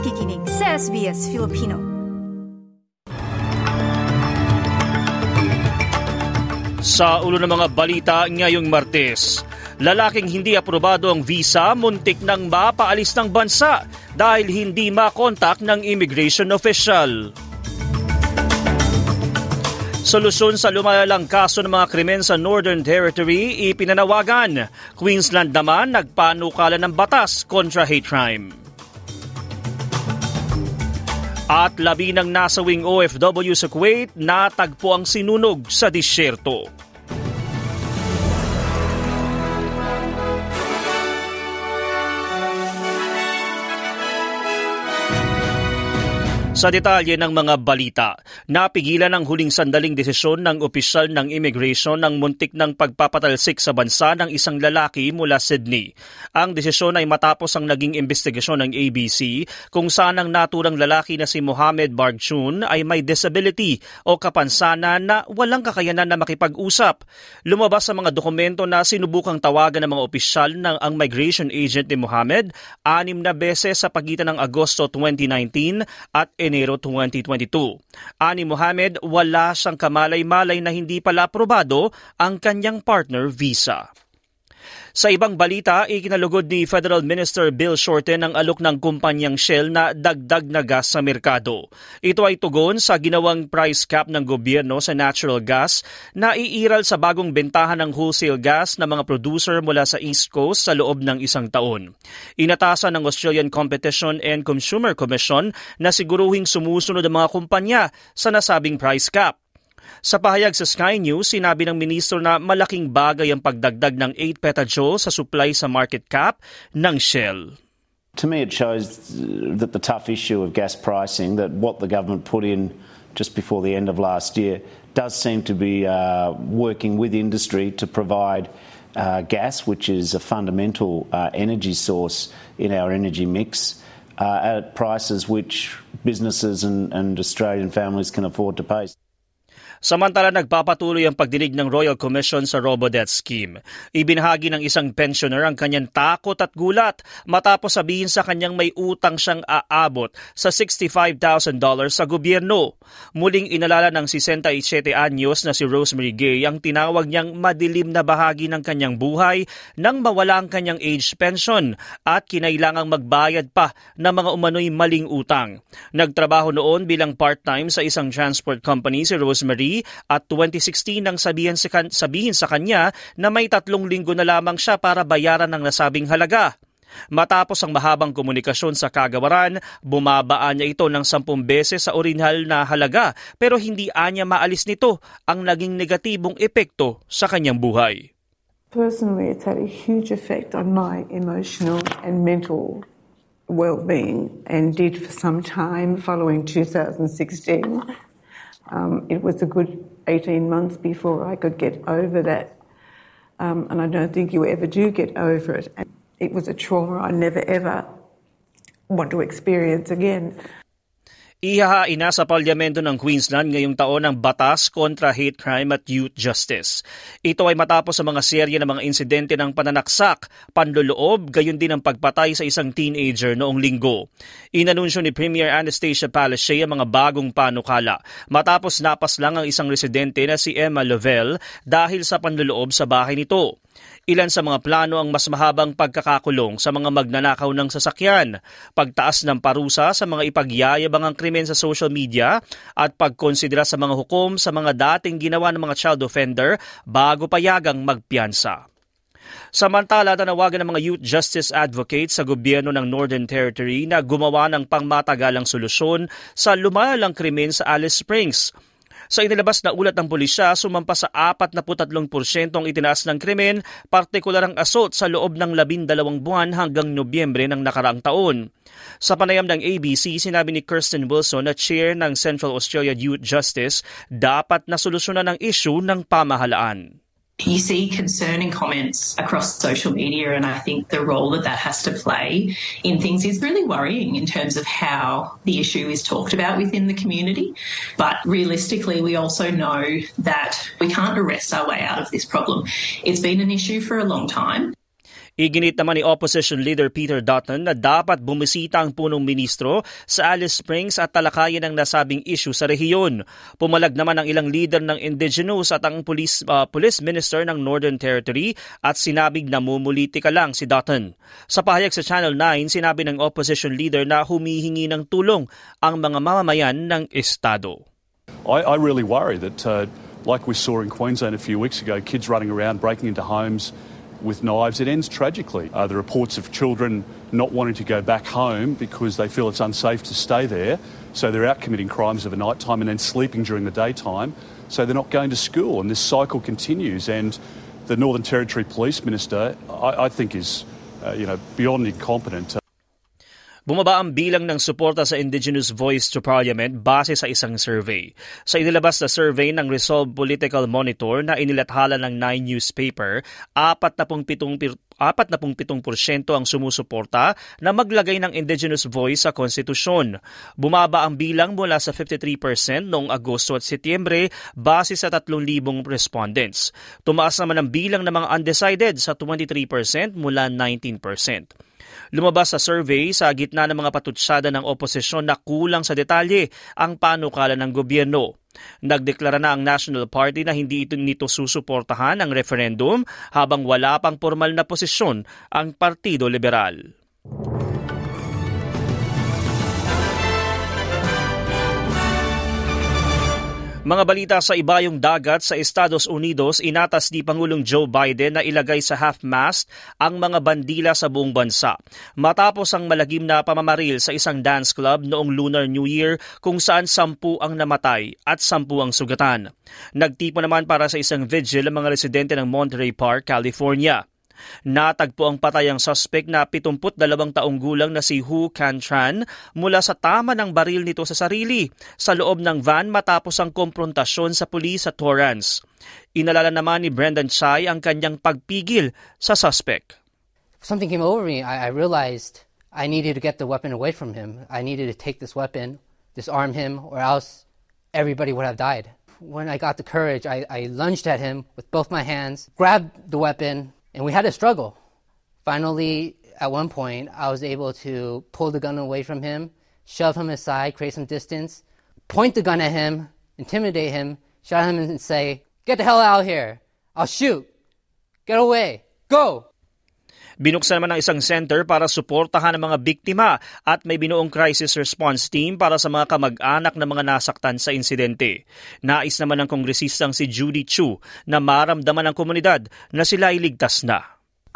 nakikinig sa SBS Filipino. Sa ulo ng mga balita ngayong Martes, lalaking hindi aprobado ang visa muntik nang mapaalis ng bansa dahil hindi makontak ng immigration official. Solusyon sa lumalalang kaso ng mga krimen sa Northern Territory ipinanawagan. Queensland naman nagpanukala ng batas kontra hate crime. At labi ng nasawing OFW sa Kuwait, natagpo ang sinunog sa disyerto. Sa detalye ng mga balita, napigilan ang huling sandaling desisyon ng opisyal ng immigration ng muntik ng pagpapatalsik sa bansa ng isang lalaki mula Sydney. Ang desisyon ay matapos ang naging investigasyon ng ABC kung saan ang naturang lalaki na si Mohamed Barjun ay may disability o kapansanan na walang kakayanan na makipag-usap. Lumabas sa mga dokumento na sinubukang tawagan ng mga opisyal ng ang migration agent ni Mohamed anim na beses sa pagitan ng Agosto 2019 at Enero 2022. Ani Mohamed, wala siyang kamalay-malay na hindi pala aprobado ang kanyang partner visa. Sa ibang balita, ikinalugod ni Federal Minister Bill Shorten ang alok ng kumpanyang Shell na dagdag na gas sa merkado. Ito ay tugon sa ginawang price cap ng gobyerno sa natural gas na iiral sa bagong bentahan ng wholesale gas ng mga producer mula sa East Coast sa loob ng isang taon. Inatasan ng Australian Competition and Consumer Commission na siguruhing sumusunod ang mga kumpanya sa nasabing price cap. Sa pahayag sa Sky News, sinabi ng ministro na malaking bagay ang pagdagdag ng 8 petajoule sa supply sa market cap ng Shell. To me, it shows that the tough issue of gas pricing, that what the government put in just before the end of last year, does seem to be uh, working with industry to provide uh, gas, which is a fundamental uh, energy source in our energy mix, uh, at prices which businesses and, and Australian families can afford to pay. Samantala nagpapatuloy ang pagdinig ng Royal Commission sa Robodebt Scheme. Ibinahagi ng isang pensioner ang kanyang takot at gulat matapos sabihin sa kanyang may utang siyang aabot sa $65,000 sa gobyerno. Muling inalala ng 67 anyos na si Rosemary Gay ang tinawag niyang madilim na bahagi ng kanyang buhay nang mawala ang kanyang age pension at kinailangang magbayad pa ng mga umano'y maling utang. Nagtrabaho noon bilang part-time sa isang transport company si Rosemary at 2016 nang sabihin sa, sabihin sa kanya na may tatlong linggo na lamang siya para bayaran ng nasabing halaga. Matapos ang mahabang komunikasyon sa kagawaran, bumabaan niya ito ng sampung beses sa original na halaga pero hindi anya maalis nito ang naging negatibong epekto sa kanyang buhay. Personally, it's had a huge effect on my emotional and mental well-being and did for some time following 2016. Um, it was a good 18 months before I could get over that. Um, and I don't think you ever do get over it. And it was a trauma I never ever want to experience again. Ihahain na sa Parlamento ng Queensland ngayong taon ang batas kontra hate crime at youth justice. Ito ay matapos sa mga serye ng mga insidente ng pananaksak, panloloob, gayon din ang pagpatay sa isang teenager noong linggo. Inanunsyo ni Premier Anastasia Palaszczuk ang mga bagong panukala matapos napas lang ang isang residente na si Emma Lovell dahil sa panloloob sa bahay nito. Ilan sa mga plano ang mas mahabang pagkakakulong sa mga magnanakaw ng sasakyan, pagtaas ng parusa sa mga ipagyayabang krimen sa social media at pagkonsidera sa mga hukom sa mga dating ginawa ng mga child offender bago payagang magpiyansa. Samantala, tanawagan ng mga youth justice advocates sa gobyerno ng Northern Territory na gumawa ng pangmatagalang solusyon sa lumalalang krimen sa Alice Springs – sa inilabas na ulat ng pulisya, sumampa sa 43% ang itinaas ng krimen, partikular ang assault sa loob ng 12 buwan hanggang Nobyembre ng nakaraang taon. Sa panayam ng ABC, sinabi ni Kirsten Wilson na chair ng Central Australia Youth Justice, dapat na solusyonan ang issue ng pamahalaan. You see concerning comments across social media, and I think the role that that has to play in things is really worrying in terms of how the issue is talked about within the community. But realistically, we also know that we can't arrest our way out of this problem. It's been an issue for a long time. Iginit naman ni Opposition Leader Peter Dutton na dapat bumisita ang punong ministro sa Alice Springs at talakayin ang nasabing issue sa rehiyon. Pumalag naman ang ilang leader ng indigenous at ang police, uh, police minister ng Northern Territory at sinabing namumulitika lang si Dutton. Sa pahayag sa Channel 9, sinabi ng opposition leader na humihingi ng tulong ang mga mamamayan ng estado. I, I really worry that, uh, like we saw in Queensland a few weeks ago, kids running around breaking into homes with knives, it ends tragically. Uh, the reports of children not wanting to go back home because they feel it's unsafe to stay there, so they're out committing crimes of a night time and then sleeping during the daytime, so they're not going to school, and this cycle continues. And the Northern Territory Police Minister, I, I think, is uh, you know beyond incompetent. Bumaba ang bilang ng suporta sa Indigenous Voice to Parliament base sa isang survey. Sa inilabas na survey ng Resolve Political Monitor na inilathala ng Nine newspaper, 47 47% ang sumusuporta na maglagay ng indigenous voice sa konstitusyon. Bumaba ang bilang mula sa 53% noong Agosto at Setyembre base sa 3,000 respondents. Tumaas naman ang bilang ng mga undecided sa 23% mula 19%. Lumabas sa survey sa gitna ng mga patutsada ng oposisyon na kulang sa detalye ang panukala ng gobyerno. Nagdeklara na ang National Party na hindi ito nito susuportahan ang referendum habang wala pang formal na posisyon ang Partido Liberal. Mga balita sa ibayong dagat sa Estados Unidos, inatas ni Pangulong Joe Biden na ilagay sa half-mast ang mga bandila sa buong bansa. Matapos ang malagim na pamamaril sa isang dance club noong Lunar New Year kung saan sampu ang namatay at sampu ang sugatan. Nagtipo naman para sa isang vigil ang mga residente ng Monterey Park, California. Natagpo ang patayang suspect na 72 taong gulang na si Hu Cantran mula sa tama ng baril nito sa sarili sa loob ng van matapos ang komprontasyon sa pulis sa Torrance. Inalala naman ni Brendan Chai ang kanyang pagpigil sa suspect. Something came over me. I, I realized I needed to get the weapon away from him. I needed to take this weapon, disarm him, or else everybody would have died. When I got the courage, I, I lunged at him with both my hands, grabbed the weapon, and we had a struggle. Finally, at one point, I was able to pull the gun away from him, shove him aside, create some distance, point the gun at him, intimidate him, shout at him and say, Get the hell out of here. I'll shoot. Get away. Go. Binuksan naman ang isang center para suportahan ang mga biktima at may binuong crisis response team para sa mga kamag-anak ng mga nasaktan sa insidente. Nais naman ng kongresistang si Judy Chu na maramdaman ng komunidad na sila ay ligtas na.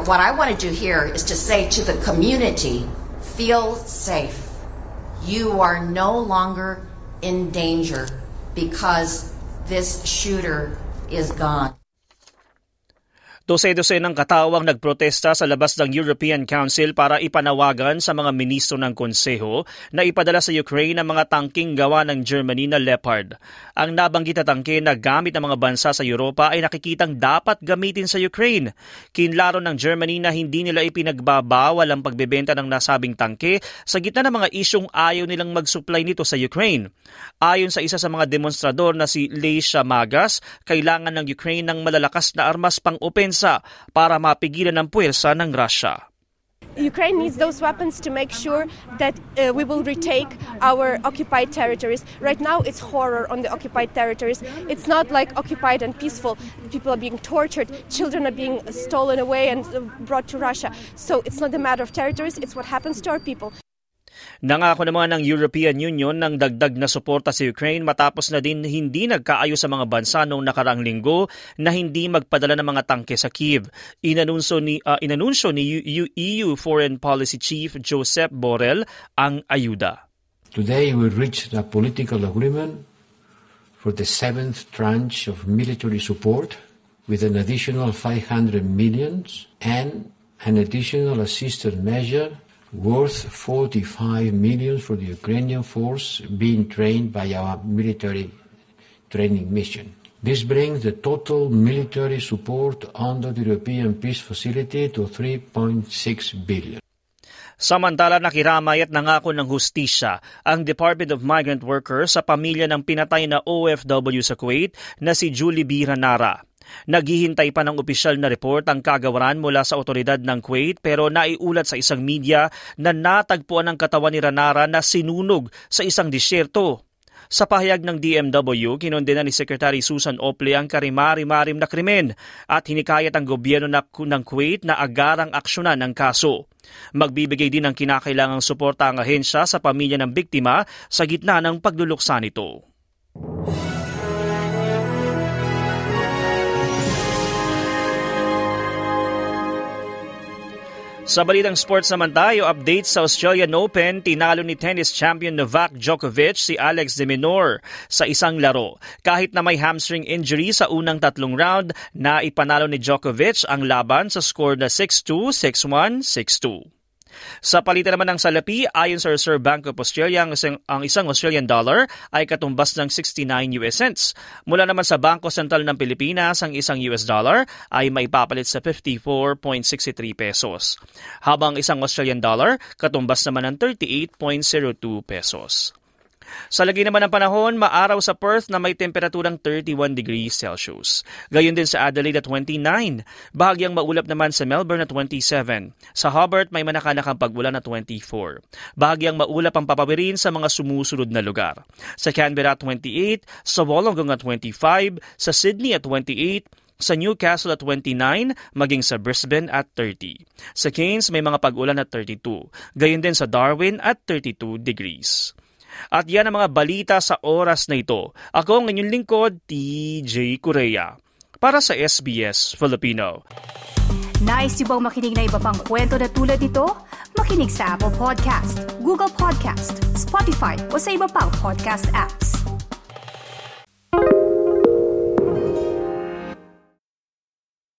What I want to do here is to say to the community, feel safe. You are no longer in danger because this shooter is gone. Dose-dose ng katawang nagprotesta sa labas ng European Council para ipanawagan sa mga ministro ng konseho na ipadala sa Ukraine ang mga tangking gawa ng Germany na Leopard. Ang nabanggit na tangke na gamit ng mga bansa sa Europa ay nakikitang dapat gamitin sa Ukraine. Kinlaro ng Germany na hindi nila ipinagbabawal ang pagbebenta ng nasabing tangke sa gitna ng mga isyong ayaw nilang mag-supply nito sa Ukraine. Ayon sa isa sa mga demonstrador na si Leisha Magas, kailangan ng Ukraine ng malalakas na armas pang-open depensa para mapigilan ang puwersa ng Russia. Ukraine needs those weapons to make sure that uh, we will retake our occupied territories. Right now, it's horror on the occupied territories. It's not like occupied and peaceful. People are being tortured, children are being stolen away and brought to Russia. So it's not a matter of territories, it's what happens to our people. Nangako naman ng European Union ng dagdag na suporta sa Ukraine matapos na din hindi nagkaayos sa mga bansa noong nakaraang linggo na hindi magpadala ng mga tangke sa Kiev. Inanunsyo ni, uh, inanunsyo ni EU, EU Foreign Policy Chief Joseph Borrell ang ayuda. Today we reached a political agreement for the seventh tranche of military support with an additional 500 millions and an additional assistance measure worth 45 million for the Ukrainian force being trained by our military training mission. This brings the total military support under the European Peace Facility to 3.6 billion. Samantala nakiramay at nangako ng hustisya ang Department of Migrant Workers sa pamilya ng pinatay na OFW sa Kuwait na si Julie B. Ranara. Naghihintay pa ng opisyal na report ang kagawaran mula sa otoridad ng Kuwait pero naiulat sa isang media na natagpuan ang katawan ni Ranara na sinunog sa isang disyerto. Sa pahayag ng DMW, kinondena ni Secretary Susan Ople ang karimari-marim na krimen at hinikayat ang gobyerno ng Kuwait na agarang aksyonan ng kaso. Magbibigay din ng kinakailangang suporta ang ahensya sa pamilya ng biktima sa gitna ng pagluluksa nito. Sa balitang sports naman tayo, update sa Australian Open, tinalo ni tennis champion Novak Djokovic si Alex de Minaur sa isang laro. Kahit na may hamstring injury sa unang tatlong round, na ipanalo ni Djokovic ang laban sa score na 6-2, 6-1, 6-2. Sa palitan naman ng salapi, ayon sa Reserve Bank of Australia, ang isang, ang isang Australian dollar ay katumbas ng 69 US cents. Mula naman sa Bangko Sentral ng Pilipinas, ang isang US dollar ay maipapalit sa 54.63 pesos. Habang isang Australian dollar, katumbas naman ng 38.02 pesos. Sa lagi naman ng panahon, maaraw sa Perth na may temperaturang 31 degrees Celsius. Gayon din sa Adelaide at 29. Bahagyang maulap naman sa Melbourne at 27. Sa Hobart may manakanakang pagulan na 24. Bahagyang maulap ang papawirin sa mga sumusunod na lugar. Sa Canberra at 28, sa Wollongong at 25, sa Sydney at 28, sa Newcastle at 29, maging sa Brisbane at 30. Sa Cairns may mga pag-ulan at 32. Gayon din sa Darwin at 32 degrees. At yan ang mga balita sa oras na ito. Ako ang inyong lingkod, TJ Korea. Para sa SBS Filipino. Nice yung bang makinig na iba pang kwento na tulad ito? Makinig sa Apple Podcast, Google Podcast, Spotify o sa iba pang podcast apps.